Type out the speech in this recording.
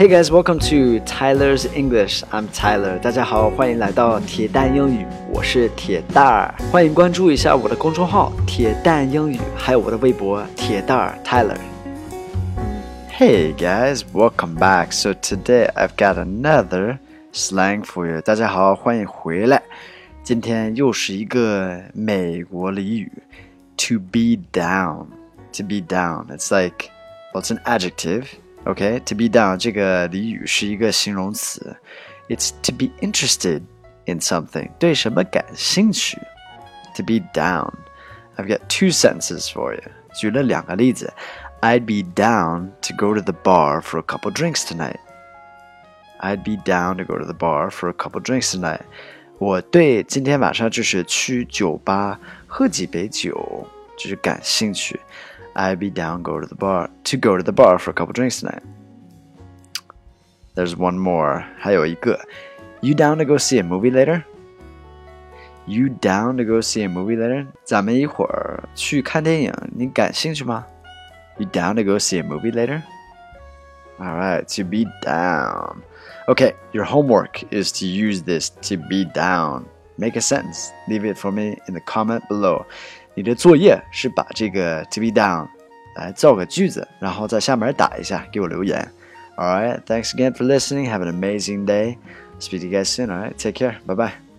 Hey guys, welcome to Tyler's English. I'm Tyler. 大家好，欢迎来到铁蛋英语，我是铁蛋儿。欢迎关注一下我的公众号“铁蛋英语”，还有我的微博“铁蛋儿 Tyler”。Hey guys, welcome back. So today I've got another slang for you. 大家好，欢迎回来。今天又是一个美国俚语，to be down. To be down. It's like, well, it's an adjective. OK，to be down 这个俚语是一个形容词，it's to be interested in something，对什么感兴趣。To be down. I've got two sentences for you. 举了两个例子。I'd be down to go to the bar for a couple drinks tonight. I'd be down to go to the bar for a couple drinks tonight. 我对今天晚上就是去酒吧喝几杯酒就是感兴趣。 I'd be down go to the bar to go to the bar for a couple drinks tonight. There's one more. 还有一个. You down to go see a movie later? You down to go see a movie later? 咱们一会儿去看电影，你感兴趣吗? You down to go see a movie later? All right, to be down. Okay, your homework is to use this to be down. Make a sentence. Leave it for me in the comment below. 你的作业是把这个 to be down 来造个句子，然后在下面打一下，给我留言。All right, thanks again for listening. Have an amazing day. Speak to you guys soon. All right, take care. Bye bye.